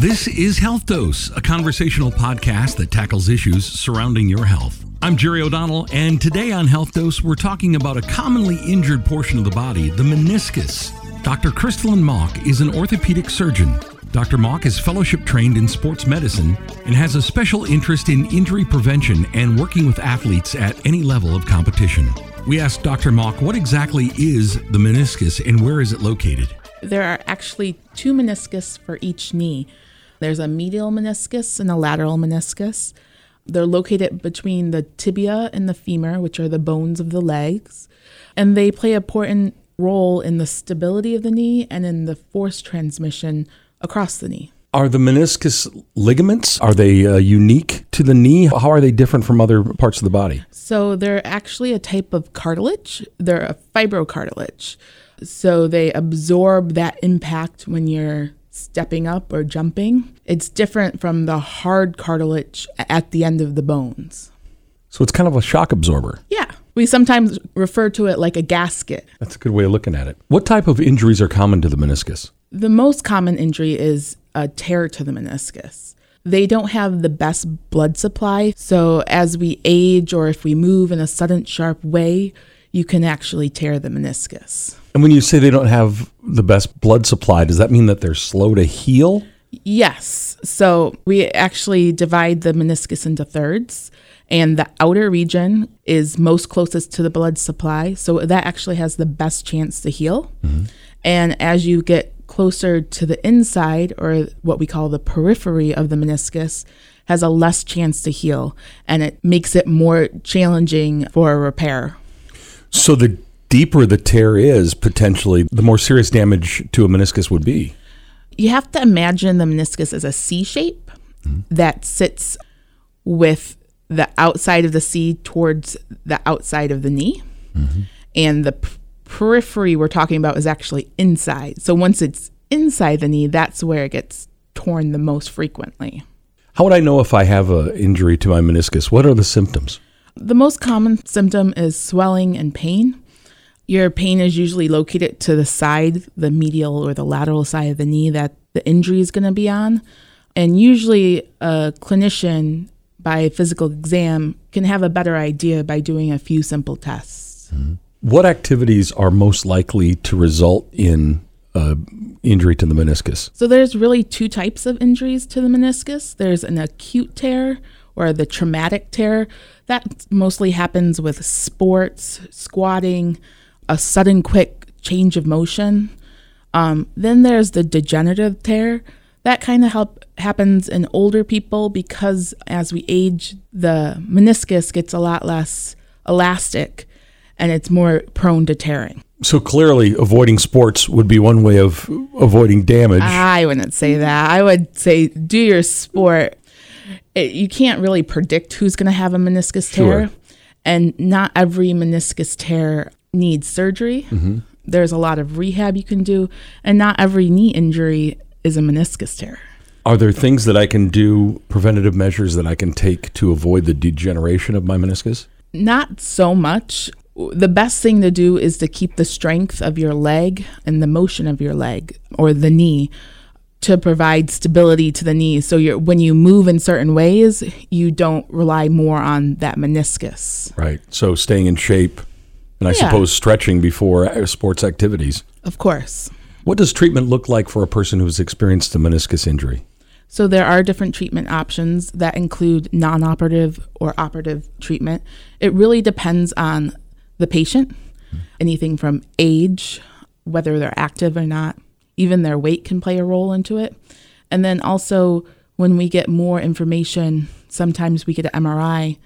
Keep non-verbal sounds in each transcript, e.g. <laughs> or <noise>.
This is Health Dose, a conversational podcast that tackles issues surrounding your health. I'm Jerry O'Donnell, and today on Health Dose, we're talking about a commonly injured portion of the body, the meniscus. Dr. Crystalline Mock is an orthopedic surgeon. Dr. Mock is fellowship trained in sports medicine and has a special interest in injury prevention and working with athletes at any level of competition. We asked Dr. Mock what exactly is the meniscus and where is it located? There are actually two meniscus for each knee. There's a medial meniscus and a lateral meniscus. They're located between the tibia and the femur, which are the bones of the legs, and they play an important role in the stability of the knee and in the force transmission across the knee. Are the meniscus ligaments are they uh, unique to the knee? How are they different from other parts of the body? So they're actually a type of cartilage. They're a fibrocartilage. So they absorb that impact when you're stepping up or jumping. It's different from the hard cartilage at the end of the bones. So it's kind of a shock absorber. Yeah. We sometimes refer to it like a gasket. That's a good way of looking at it. What type of injuries are common to the meniscus? The most common injury is a tear to the meniscus. They don't have the best blood supply, so as we age or if we move in a sudden sharp way, you can actually tear the meniscus. And when you say they don't have the best blood supply, does that mean that they're slow to heal? Yes. So we actually divide the meniscus into thirds, and the outer region is most closest to the blood supply. So that actually has the best chance to heal. Mm-hmm. And as you get closer to the inside, or what we call the periphery of the meniscus, has a less chance to heal, and it makes it more challenging for a repair. So the deeper the tear is, potentially, the more serious damage to a meniscus would be. You have to imagine the meniscus as a C shape mm-hmm. that sits with the outside of the C towards the outside of the knee. Mm-hmm. And the p- periphery we're talking about is actually inside. So once it's inside the knee, that's where it gets torn the most frequently. How would I know if I have an injury to my meniscus? What are the symptoms? The most common symptom is swelling and pain. Your pain is usually located to the side, the medial or the lateral side of the knee that the injury is going to be on. And usually, a clinician, by physical exam, can have a better idea by doing a few simple tests. Mm-hmm. What activities are most likely to result in uh, injury to the meniscus? So, there's really two types of injuries to the meniscus there's an acute tear or the traumatic tear. That mostly happens with sports, squatting, a sudden quick change of motion. Um, then there's the degenerative tear. That kind of help happens in older people because as we age, the meniscus gets a lot less elastic and it's more prone to tearing. So clearly, avoiding sports would be one way of avoiding damage. I wouldn't say that. I would say do your sport. It, you can't really predict who's going to have a meniscus tear, sure. and not every meniscus tear needs surgery. Mm-hmm. There's a lot of rehab you can do, and not every knee injury is a meniscus tear. Are there things that I can do, preventative measures that I can take to avoid the degeneration of my meniscus? Not so much. The best thing to do is to keep the strength of your leg and the motion of your leg or the knee to provide stability to the knee. So you when you move in certain ways, you don't rely more on that meniscus. Right. So staying in shape and I yeah. suppose stretching before uh, sports activities. Of course. What does treatment look like for a person who's experienced a meniscus injury? So there are different treatment options that include non-operative or operative treatment. It really depends on the patient. Anything from age, whether they're active or not, even their weight can play a role into it. And then also when we get more information, sometimes we get an MRI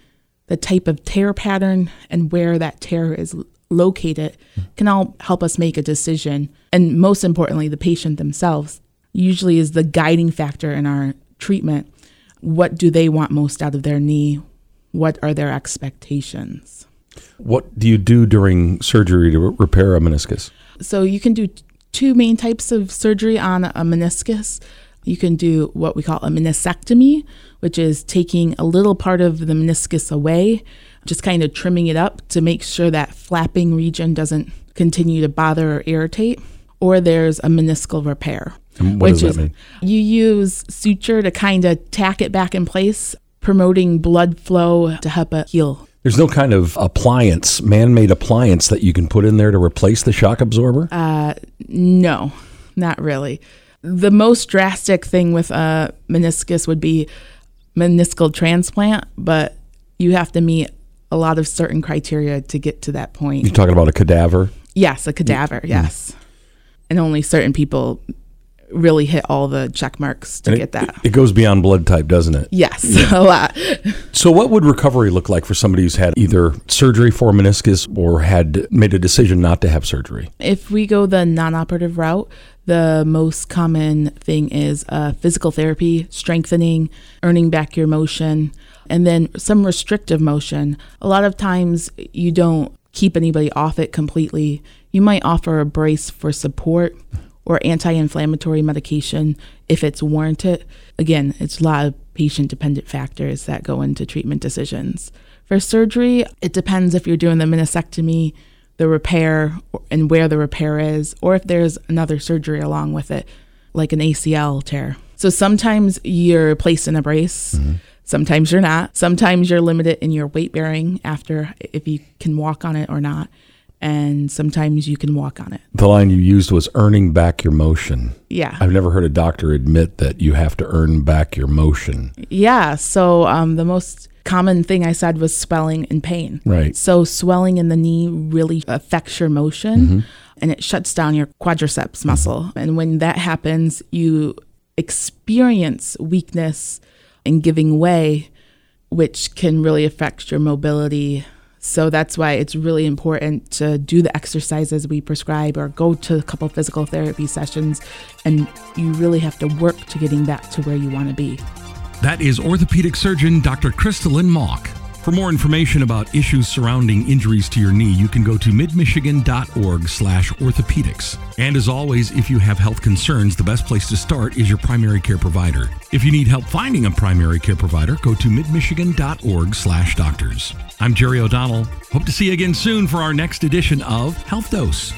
the type of tear pattern and where that tear is located can all help us make a decision. And most importantly, the patient themselves usually is the guiding factor in our treatment. What do they want most out of their knee? What are their expectations? What do you do during surgery to repair a meniscus? So you can do two main types of surgery on a meniscus. You can do what we call a meniscectomy, which is taking a little part of the meniscus away, just kind of trimming it up to make sure that flapping region doesn't continue to bother or irritate. Or there's a meniscal repair. And what does that mean? You use suture to kind of tack it back in place, promoting blood flow to help it heal. There's no kind of appliance, man-made appliance that you can put in there to replace the shock absorber. Uh, no, not really. The most drastic thing with a meniscus would be meniscal transplant, but you have to meet a lot of certain criteria to get to that point. You're talking about a cadaver. Yes, a cadaver. Mm-hmm. Yes, and only certain people really hit all the check marks to And get it, that. It goes beyond blood type, doesn't it? yes, <laughs> a lot. So, what would recovery look like for somebody who's had either surgery for meniscus or had made a decision not to have surgery? If we go the non-operative route, the most common thing is uh, physical therapy, strengthening, earning back your motion, and then some restrictive motion. A lot of times you don't keep anybody off it completely. You might offer a brace for support or anti-inflammatory medication if it's warranted. Again, it's a lot of patient-dependent factors that go into treatment decisions. For surgery, it depends if you're doing the meniscectomy the repair and where the repair is, or if there's another surgery along with it, like an ACL tear. So sometimes you're placed in a brace, mm-hmm. sometimes you're not. Sometimes you're limited in your weight bearing after if you can walk on it or not. And sometimes you can walk on it. The line you used was earning back your motion. Yeah. I've never heard a doctor admit that you have to earn back your motion. Yeah. So um, the most common thing I said was swelling and pain. Right. So swelling in the knee really affects your motion and it shuts down your quadriceps muscle. And when that happens, you experience weakness and giving way, which can really affect your mobility. So that's why it's really important to do the exercises we prescribe or go to a couple physical therapy sessions. And you really have to work to getting back to where you want to be. That is orthopedic surgeon Dr. Crystalline Mock. For more information about issues surrounding injuries to your knee, you can go to midmichigan.org slash orthopedics. And as always, if you have health concerns, the best place to start is your primary care provider. If you need help finding a primary care provider, go to midmichigan.org slash doctors. I'm Jerry O'Donnell. Hope to see you again soon for our next edition of Health Dose.